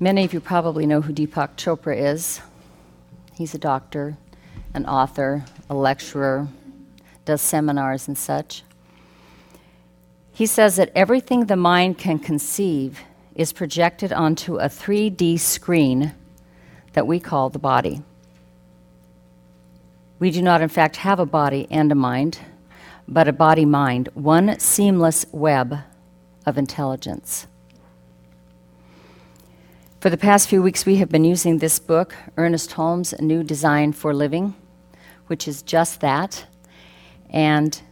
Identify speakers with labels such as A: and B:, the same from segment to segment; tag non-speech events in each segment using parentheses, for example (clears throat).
A: Many of you probably know who Deepak Chopra is. He's a doctor, an author, a lecturer, does seminars and such. He says that everything the mind can conceive is projected onto a 3D screen that we call the body. We do not, in fact, have a body and a mind, but a body mind, one seamless web of intelligence. For the past few weeks, we have been using this book, Ernest Holmes' A New Design for Living, which is just that. And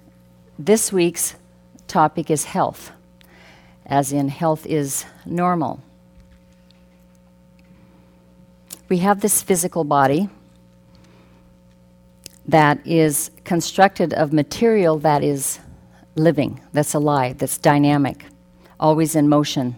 A: this week's topic is health, as in, health is normal. We have this physical body that is constructed of material that is living, that's alive, that's dynamic, always in motion.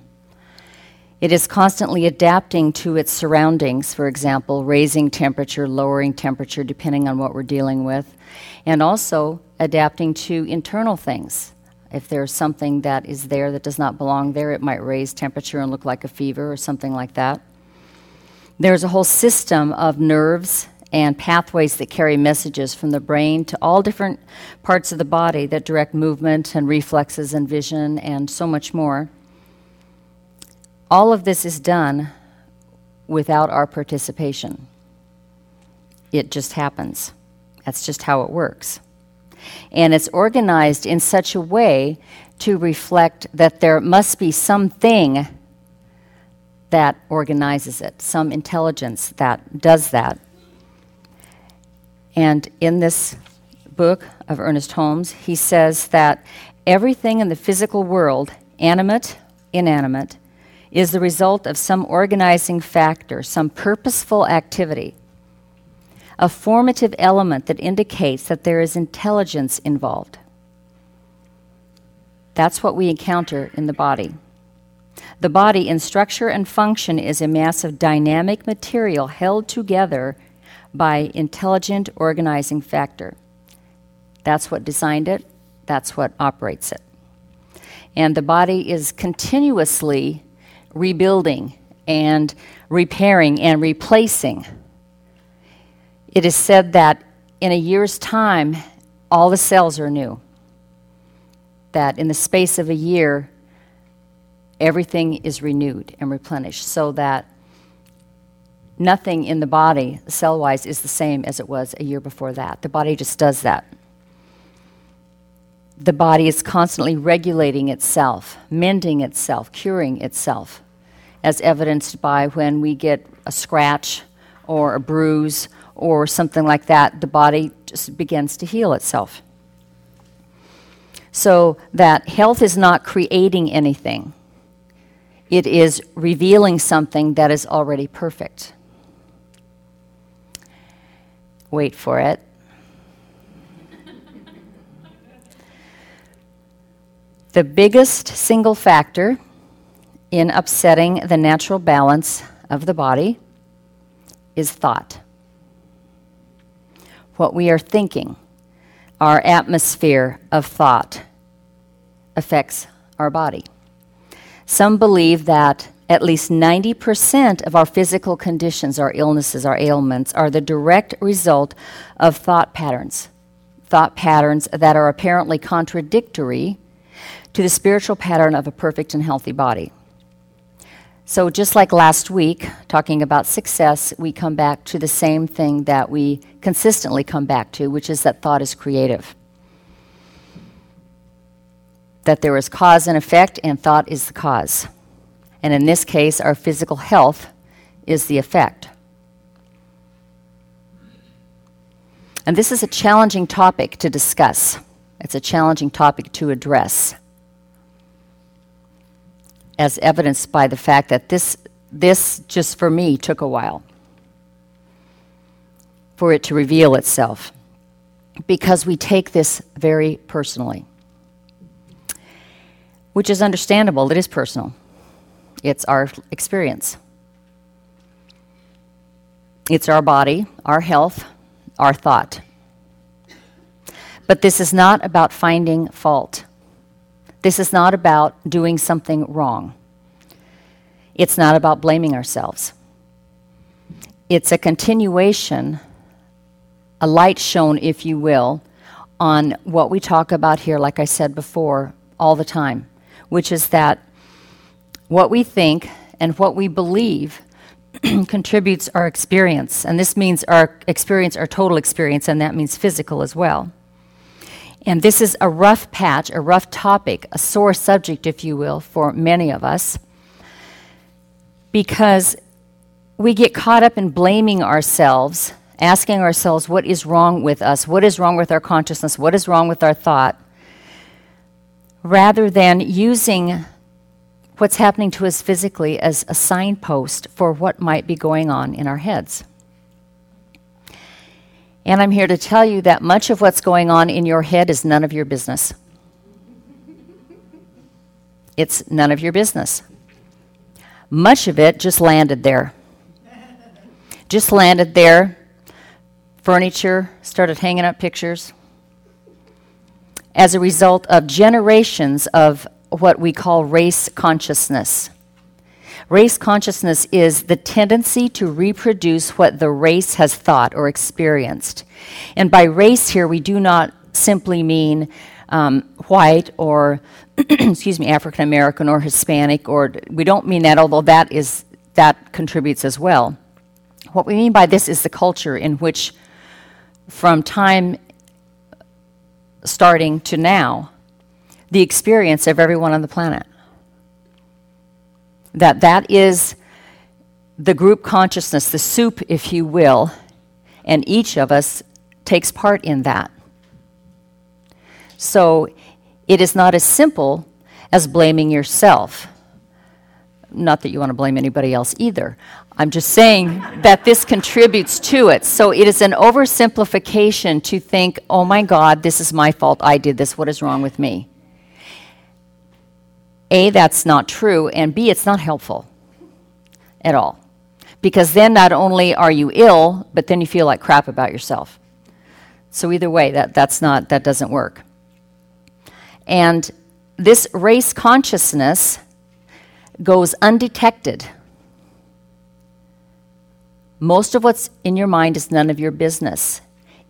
A: It is constantly adapting to its surroundings, for example, raising temperature, lowering temperature, depending on what we're dealing with, and also adapting to internal things. If there's something that is there that does not belong there, it might raise temperature and look like a fever or something like that. There's a whole system of nerves and pathways that carry messages from the brain to all different parts of the body that direct movement and reflexes and vision and so much more. All of this is done without our participation. It just happens. That's just how it works. And it's organized in such a way to reflect that there must be something that organizes it, some intelligence that does that. And in this book of Ernest Holmes, he says that everything in the physical world, animate, inanimate, is the result of some organizing factor, some purposeful activity, a formative element that indicates that there is intelligence involved. That's what we encounter in the body. The body, in structure and function, is a mass of dynamic material held together by intelligent organizing factor. That's what designed it, that's what operates it. And the body is continuously rebuilding and repairing and replacing. It is said that in a year's time, all the cells are new. That in the space of a year, everything is renewed and replenished so that nothing in the body, cell wise, is the same as it was a year before that. The body just does that. The body is constantly regulating itself, mending itself, curing itself, as evidenced by when we get a scratch or a bruise or something like that, the body just begins to heal itself. So that health is not creating anything, it is revealing something that is already perfect. Wait for it. The biggest single factor in upsetting the natural balance of the body is thought. What we are thinking, our atmosphere of thought, affects our body. Some believe that at least 90% of our physical conditions, our illnesses, our ailments, are the direct result of thought patterns. Thought patterns that are apparently contradictory to the spiritual pattern of a perfect and healthy body. So, just like last week, talking about success, we come back to the same thing that we consistently come back to, which is that thought is creative. That there is cause and effect, and thought is the cause. And in this case, our physical health is the effect. And this is a challenging topic to discuss, it's a challenging topic to address, as evidenced by the fact that this, this just for me, took a while for it to reveal itself because we take this very personally, which is understandable. It is personal it's our experience. It's our body, our health, our thought. But this is not about finding fault. This is not about doing something wrong. It's not about blaming ourselves. It's a continuation, a light shown, if you will, on what we talk about here, like I said before, all the time, which is that what we think and what we believe (clears throat) contributes our experience. And this means our experience, our total experience, and that means physical as well. And this is a rough patch, a rough topic, a sore subject, if you will, for many of us, because we get caught up in blaming ourselves, asking ourselves what is wrong with us, what is wrong with our consciousness, what is wrong with our thought, rather than using what's happening to us physically as a signpost for what might be going on in our heads. And I'm here to tell you that much of what's going on in your head is none of your business. It's none of your business. Much of it just landed there. Just landed there. Furniture, started hanging up pictures. As a result of generations of what we call race consciousness. Race consciousness is the tendency to reproduce what the race has thought or experienced. And by race here, we do not simply mean um, white or, (clears throat) excuse me, African American or Hispanic, or we don't mean that, although that is that contributes as well. What we mean by this is the culture in which, from time starting to now, the experience of everyone on the planet. That that is the group consciousness, the soup, if you will, and each of us takes part in that. So it is not as simple as blaming yourself. Not that you want to blame anybody else either. I'm just saying (laughs) that this contributes to it. So it is an oversimplification to think, oh my God, this is my fault. I did this. What is wrong with me? A, that's not true, and B, it's not helpful at all. Because then not only are you ill, but then you feel like crap about yourself. So either way, that, that's not, that doesn't work. And this race consciousness goes undetected. Most of what's in your mind is none of your business.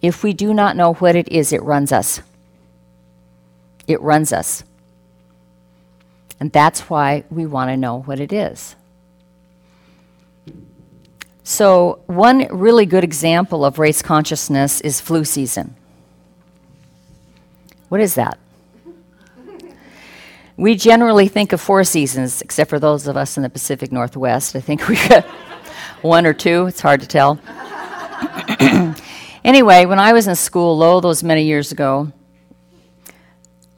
A: If we do not know what it is, it runs us. It runs us. And that's why we want to know what it is. So, one really good example of race consciousness is flu season. What is that? (laughs) We generally think of four seasons, except for those of us in the Pacific Northwest. I think we got (laughs) one or two, it's hard to tell. (clears throat) anyway, when I was in school, oh, those many years ago,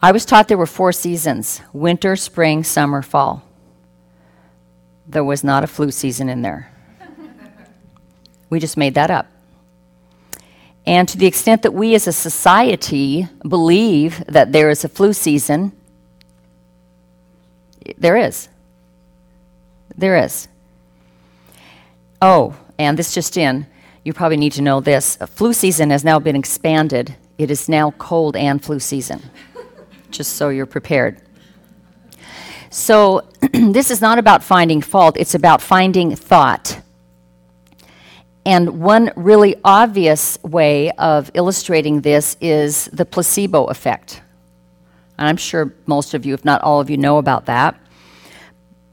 A: I was taught there were four seasons winter, spring, summer, fall. There was not a flu season in there. we just made that up. And to the extent that we as a society believe that there is a flu season, there is. There is. Oh, and this just in, you probably need to know this. Flu season has now been expanded. It is now cold and flu season just so you're prepared. So, (clears throat) this is not about finding fault, it's about finding thought. And one really obvious way of illustrating this is the placebo effect. And I'm sure most of you, if not all of you, know about that.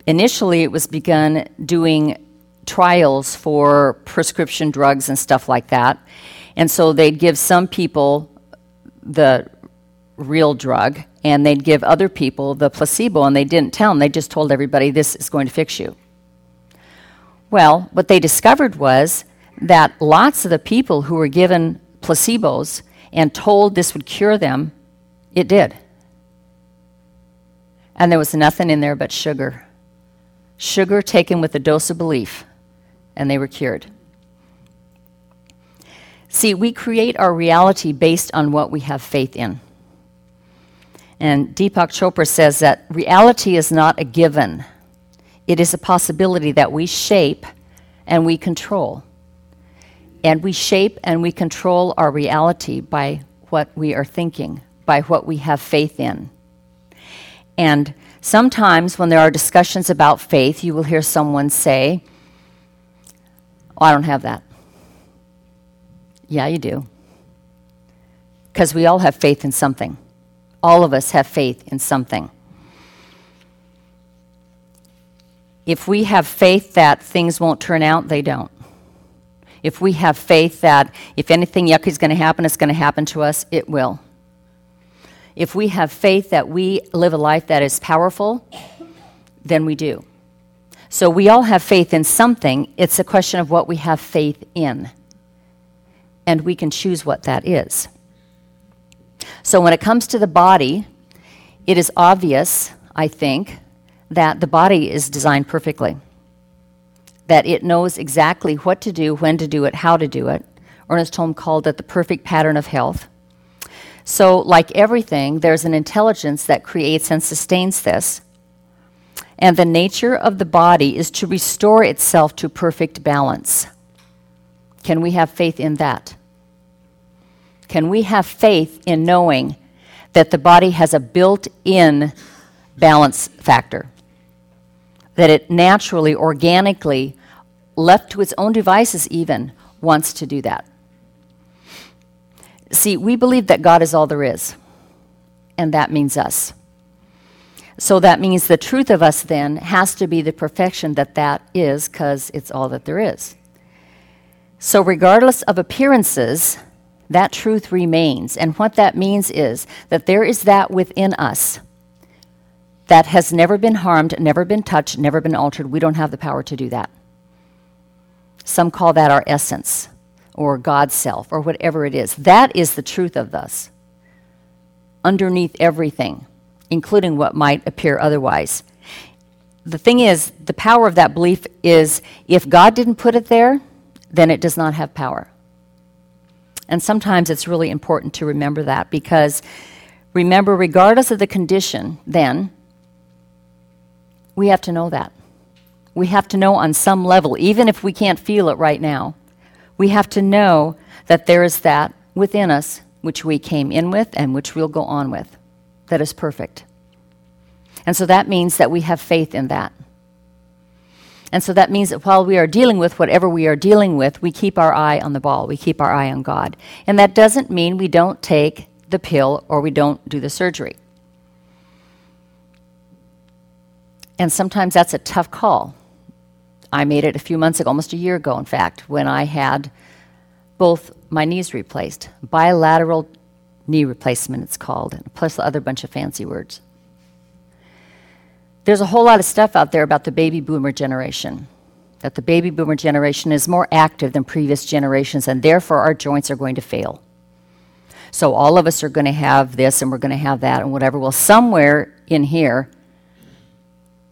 A: Initially, it was begun doing trials for prescription drugs and stuff like that. And so they'd give some people the real drug, and they'd give other people the placebo, and they didn't tell them. They just told everybody, this is going to fix you. Well, what they discovered was that lots of the people who were given placebos and told this would cure them, it did. And there was nothing in there but sugar. Sugar taken with a dose of belief, and they were cured. See, we create our reality based on what we have faith in. And Deepak Chopra says that reality is not a given, it is a possibility that we shape and we control. And we shape and we control our reality by what we are thinking, by what we have faith in. And Sometimes, when there are discussions about faith, you will hear someone say, oh, I don't have that. Yeah, you do. Because we all have faith in something. All of us have faith in something. If we have faith that things won't turn out, they don't. If we have faith that if anything yucky is going to happen, it's going to happen to us, it will. If we have faith that we live a life that is powerful, then we do. So we all have faith in something. It's a question of what we have faith in. And we can choose what that is. So when it comes to the body, it is obvious, I think, that the body is designed perfectly that it knows exactly what to do, when to do it, how to do it. Ernest Holmes called it the perfect pattern of health. So, like everything, there's an intelligence that creates and sustains this. And the nature of the body is to restore itself to perfect balance. Can we have faith in that? Can we have faith in knowing that the body has a built in balance factor? That it naturally, organically left to its own devices, even, wants to do that. See, we believe that God is all there is, and that means us. So that means the truth of us then has to be the perfection that that is, because it's all that there is. So, regardless of appearances, that truth remains. And what that means is that there is that within us that has never been harmed, never been touched, never been altered. We don't have the power to do that. Some call that our essence or God's self or whatever it is. That is the truth of us underneath everything, including what might appear otherwise. The thing is, the power of that belief is if God didn't put it there, then it does not have power. And sometimes it's really important to remember that because remember, regardless of the condition, then we have to know that we have to know on some level, even if we can't feel it right now, we have to know that there is that within us which we came in with and which we'll go on with that is perfect. And so that means that we have faith in that. And so that means that while we are dealing with whatever we are dealing with, we keep our eye on the ball. We keep our eye on God. And that doesn't mean we don't take the pill or we don't do the surgery. And sometimes that's a tough call. I made it a few months ago, almost a year ago, in fact, when I had both my knees replaced. Bilateral knee replacement, it's called, plus the other bunch of fancy words. There's a whole lot of stuff out there about the baby boomer generation, that the baby boomer generation is more active than previous generations, and therefore our joints are going to fail. So all of us are going to have this, and we're going to have that, and whatever. Well, somewhere in here,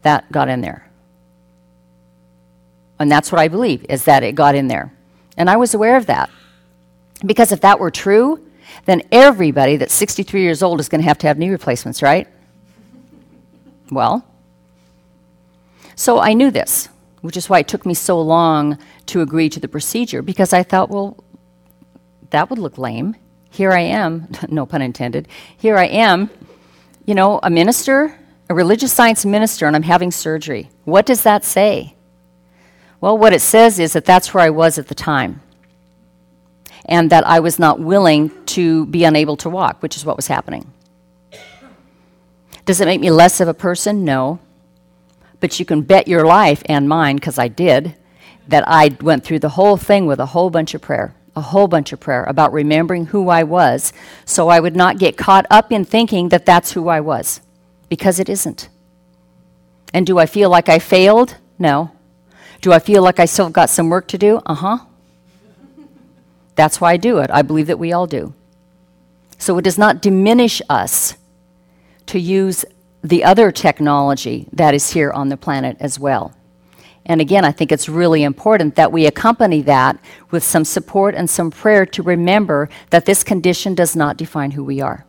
A: that got in there. And that's what I believe, is that it got in there. And I was aware of that. Because if that were true, then everybody that's 63 years old is going to have to have knee replacements, right? Well, so I knew this, which is why it took me so long to agree to the procedure, because I thought, well, that would look lame. Here I am, (laughs) no pun intended, here I am, you know, a minister, a religious science minister, and I'm having surgery. What does that say? Well, what it says is that that's where I was at the time. And that I was not willing to be unable to walk, which is what was happening. Does it make me less of a person? No. But you can bet your life and mine, because I did, that I went through the whole thing with a whole bunch of prayer, a whole bunch of prayer about remembering who I was, so I would not get caught up in thinking that that's who I was, because it isn't. And do I feel like I failed? No. Do I feel like I still got some work to do? Uh huh. That's why I do it. I believe that we all do. So it does not diminish us to use the other technology that is here on the planet as well. And again, I think it's really important that we accompany that with some support and some prayer to remember that this condition does not define who we are.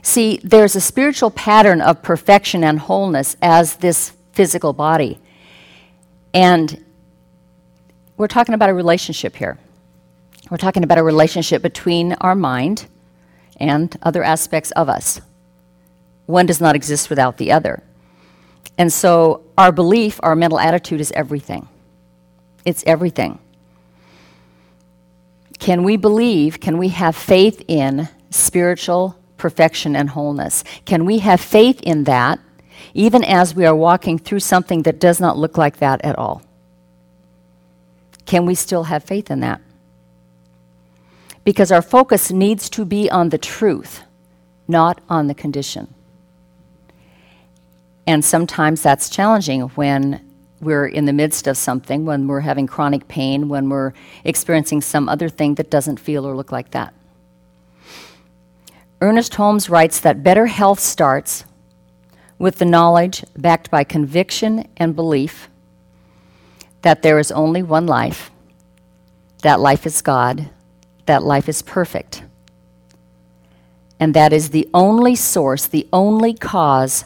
A: See, there's a spiritual pattern of perfection and wholeness as this physical body. And we're talking about a relationship here. We're talking about a relationship between our mind and other aspects of us. One does not exist without the other. And so our belief, our mental attitude is everything. It's everything. Can we believe, can we have faith in spiritual perfection and wholeness? Can we have faith in that even as we are walking through something that does not look like that at all? Can we still have faith in that? Because our focus needs to be on the truth, not on the condition. And sometimes that's challenging when we're in the midst of something, when we're having chronic pain, when we're experiencing some other thing that doesn't feel or look like that. Ernest Holmes writes that better health starts with the knowledge backed by conviction and belief that there is only one life, that life is God, that life is perfect, and that is the only source, the only cause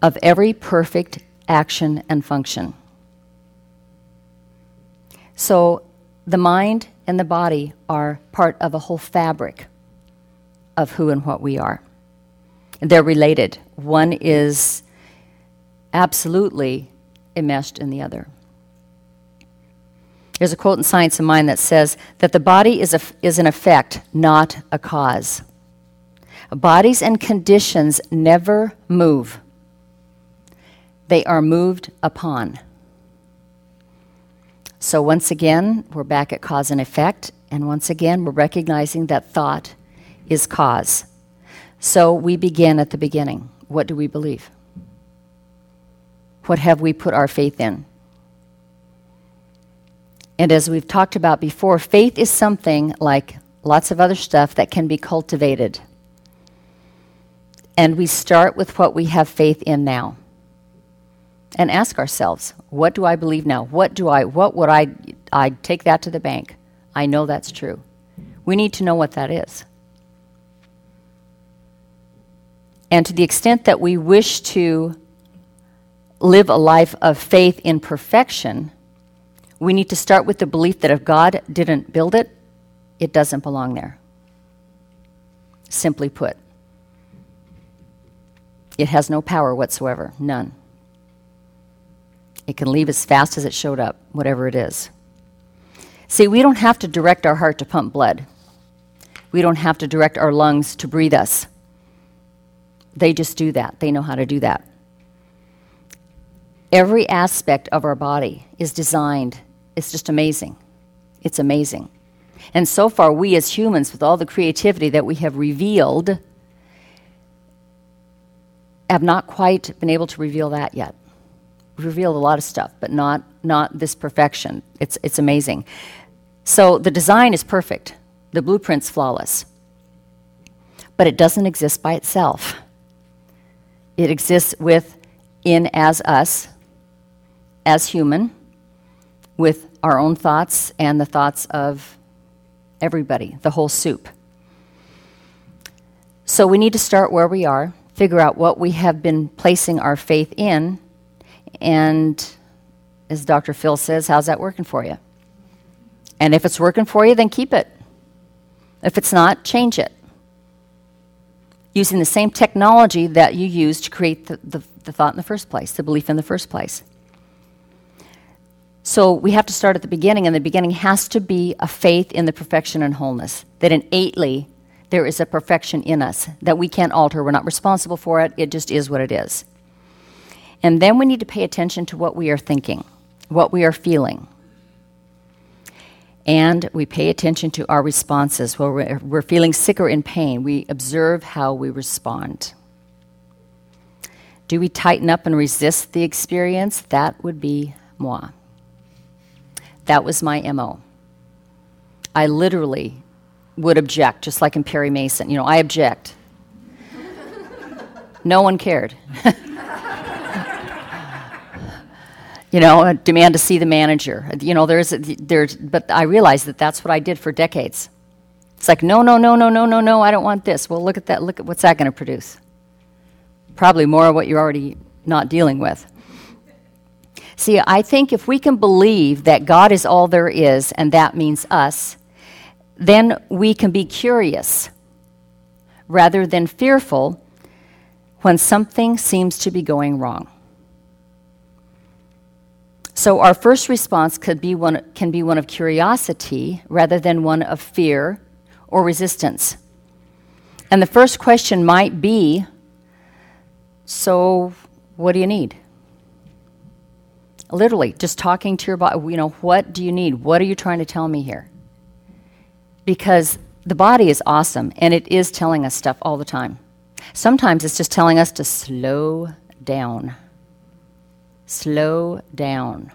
A: of every perfect action and function. So the mind and the body are part of a whole fabric of who and what we are. They're related. One is absolutely enmeshed in the other. There's a quote in Science of Mind that says that the body is, a, is an effect, not a cause. Bodies and conditions never move, they are moved upon. So, once again, we're back at cause and effect, and once again, we're recognizing that thought is cause. So we begin at the beginning. What do we believe? What have we put our faith in? And as we've talked about before, faith is something like lots of other stuff that can be cultivated. And we start with what we have faith in now. And ask ourselves, what do I believe now? What do I what would I I take that to the bank? I know that's true. We need to know what that is. And to the extent that we wish to live a life of faith in perfection, we need to start with the belief that if God didn't build it, it doesn't belong there. Simply put, it has no power whatsoever, none. It can leave as fast as it showed up, whatever it is. See, we don't have to direct our heart to pump blood. We don't have to direct our lungs to breathe us. They just do that. They know how to do that. Every aspect of our body is designed. It's just amazing. It's amazing. And so far, we as humans, with all the creativity that we have revealed, have not quite been able to reveal that yet. We've revealed a lot of stuff, but not, not this perfection. It's, it's amazing. So the design is perfect, the blueprint's flawless, but it doesn't exist by itself. It exists with, in, as us, as human, with our own thoughts and the thoughts of everybody, the whole soup. So we need to start where we are, figure out what we have been placing our faith in, and as Dr. Phil says, how's that working for you? And if it's working for you, then keep it. If it's not, change it using the same technology that you used to create the, the, the, thought in the first place, the belief in the first place. So we have to start at the beginning, and the beginning has to be a faith in the perfection and wholeness, that innately there is a perfection in us that we can't alter. We're not responsible for it, it just is what it is. And then we need to pay attention to what we are thinking, what we are feeling, and we pay attention to our responses. When we're, we're feeling sick or in pain, we observe how we respond. Do we tighten up and resist the experience? That would be moi. That was my MO. I literally would object, just like in Perry Mason. You know, I object. no one cared. (laughs) you know, demand to see the manager. You know, there's, there's, but I realized that that's what I did for decades. It's like, no, no, no, no, no, no, no, I don't want this. Well, look at that. Look at what's that going to produce? Probably more of what you're already not dealing with. See, I think if we can believe that God is all there is, and that means us, then we can be curious rather than fearful when something seems to be going wrong. So our first response could be one, can be one of curiosity rather than one of fear or resistance. And the first question might be So, what do you need? Literally, just talking to your body, you know, what do you need? What are you trying to tell me here? Because the body is awesome and it is telling us stuff all the time. Sometimes it's just telling us to slow down. Slow down.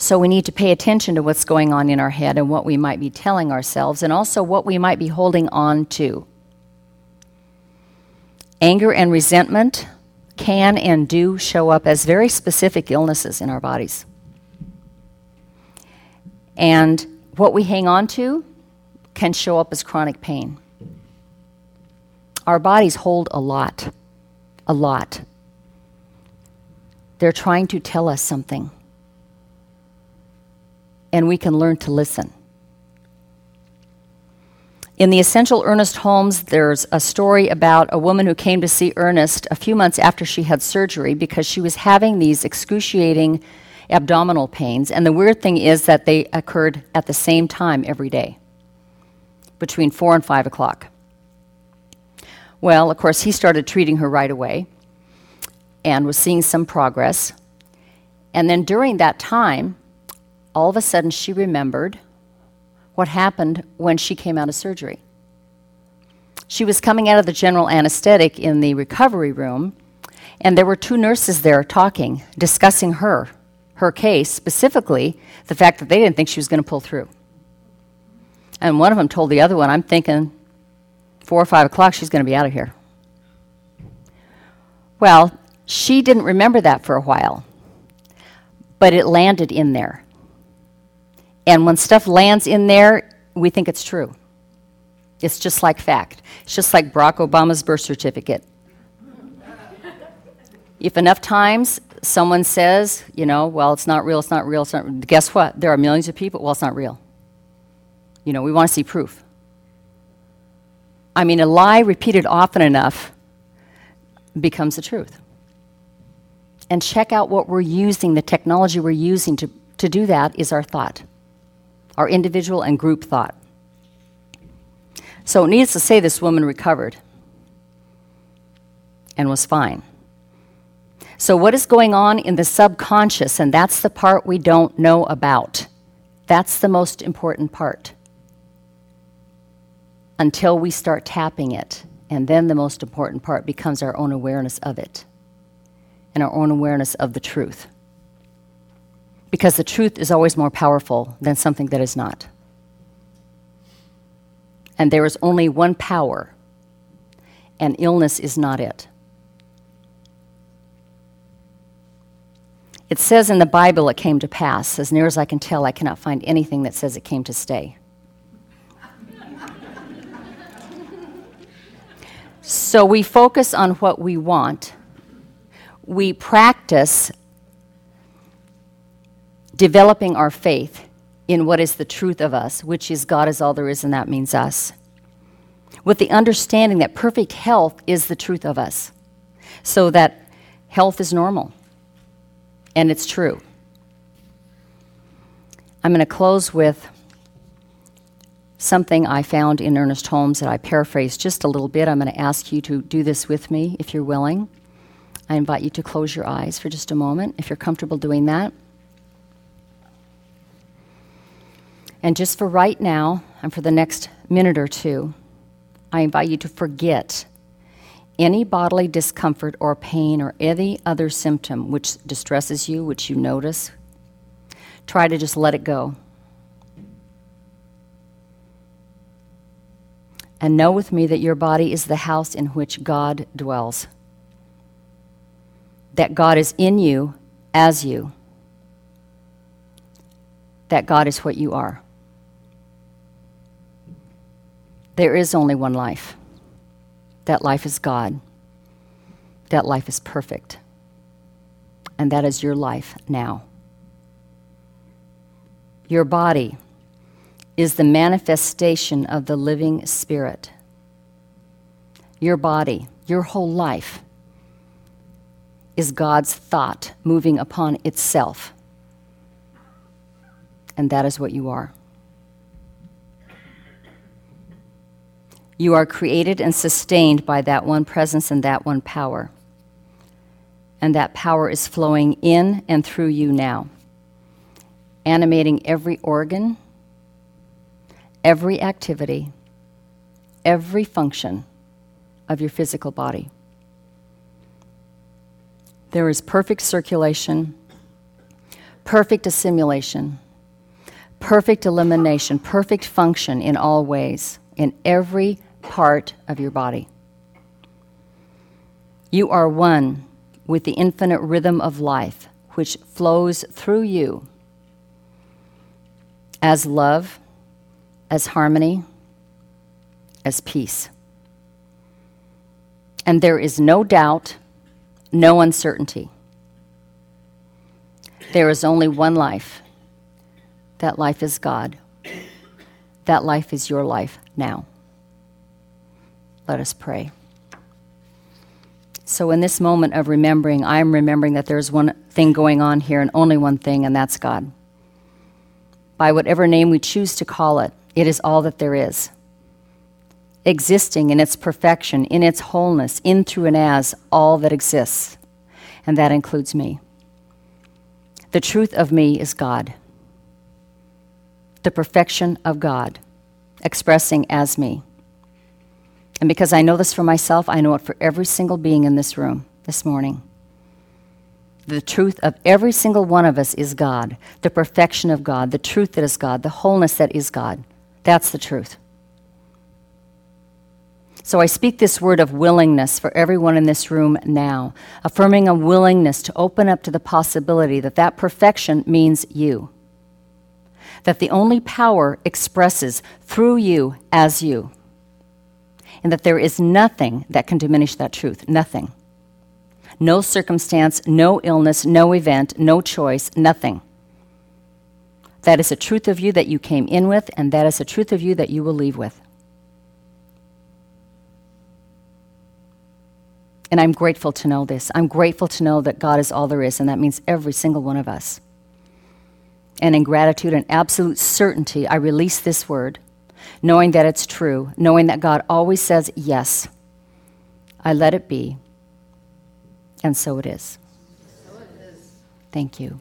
A: So we need to pay attention to what's going on in our head and what we might be telling ourselves, and also what we might be holding on to. Anger and resentment can and do show up as very specific illnesses in our bodies. And what we hang on to can show up as chronic pain. Our bodies hold a lot, a lot. They're trying to tell us something. And we can learn to listen. In the Essential Ernest Holmes, there's a story about a woman who came to see Ernest a few months after she had surgery because she was having these excruciating abdominal pains. And the weird thing is that they occurred at the same time every day, between 4 and 5 o'clock. Well, of course, he started treating her right away and was seeing some progress. And then during that time, all of a sudden she remembered what happened when she came out of surgery. She was coming out of the general anesthetic in the recovery room, and there were two nurses there talking, discussing her, her case, specifically the fact that they didn't think she was going to pull through. And one of them told the other one, I'm thinking four or five o'clock, she's going to be out of here. Well, she didn't remember that for a while, but it landed in there. And when stuff lands in there, we think it's true. It's just like fact. It's just like Barack Obama's birth certificate. if enough times someone says, you know, well, it's not real, it's not real, it's not, guess what? There are millions of people, well, it's not real. You know, we want to see proof. I mean, a lie repeated often enough becomes the truth. And check out what we're using, the technology we're using to, to do that is our thought, our individual and group thought. So, needless to say, this woman recovered and was fine. So, what is going on in the subconscious? And that's the part we don't know about. That's the most important part until we start tapping it. And then the most important part becomes our own awareness of it and our own awareness of the truth. Because the truth is always more powerful than something that is not. And there is only one power, and illness is not it. It says in the Bible it came to pass. As near as I can tell, I cannot find anything that says it came to stay. So we focus on what we want. We practice developing our faith in what is the truth of us, which is God is all there is, and that means us. With the understanding that perfect health is the truth of us, so that health is normal and it's true. I'm going to close with something I found in Ernest Holmes that I paraphrased just a little bit. I'm going to ask you to do this with me if you're willing. I invite you to close your eyes for just a moment if you're comfortable doing that. And just for right now and for the next minute or two, I invite you to forget any bodily discomfort or pain or any other symptom which distresses you, which you notice. Try to just let it go. and know with me that your body is the house in which God dwells. That God is in you as you. That God is what you are. There is only one life. That life is God. That life is perfect. And that is your life now. Your body is the manifestation of the living Spirit. your body, your whole life, is God's thought moving upon itself. And that is what you are. You are created and sustained by that one presence and that one power. And that power is flowing in and through you now, animating every organ, every activity, every function of your physical body. There is perfect circulation, perfect assimilation, perfect elimination, perfect function in all ways, in every part of your body. You are one with the infinite rhythm of life, which flows through you as love, as harmony, as peace. And there is no doubt, no uncertainty. There is only one life. That life is God. That life is your life now. Let us pray. So, in this moment of remembering, I am remembering that there's one thing going on here and only one thing, and that's God. By whatever name we choose to call it, it is all that there is. Existing in its perfection, in its wholeness, in, through, and as all that exists. And that includes me. The truth of me is God, the perfection of God, expressing as me. And because I know this for myself, I know it for every single being in this room this morning. The truth of every single one of us is God, the perfection of God, the truth that is God, the wholeness that is God. That's the truth. So I speak this word of willingness for everyone in this room now, affirming a willingness to open up to the possibility that that perfection means you. That the only power expresses through you as you and that there is nothing that can diminish that truth. Nothing. No circumstance, no illness, no event, no choice, nothing. That is a truth of you that you came in with, and that is a truth of you that you will leave with. And I'm grateful to know this. I'm grateful to know that God is all there is, and that means every single one of us. And in gratitude and absolute certainty, I release this word knowing that it's true, knowing that God always says yes. I let it be, and so it is. So it is. Thank you.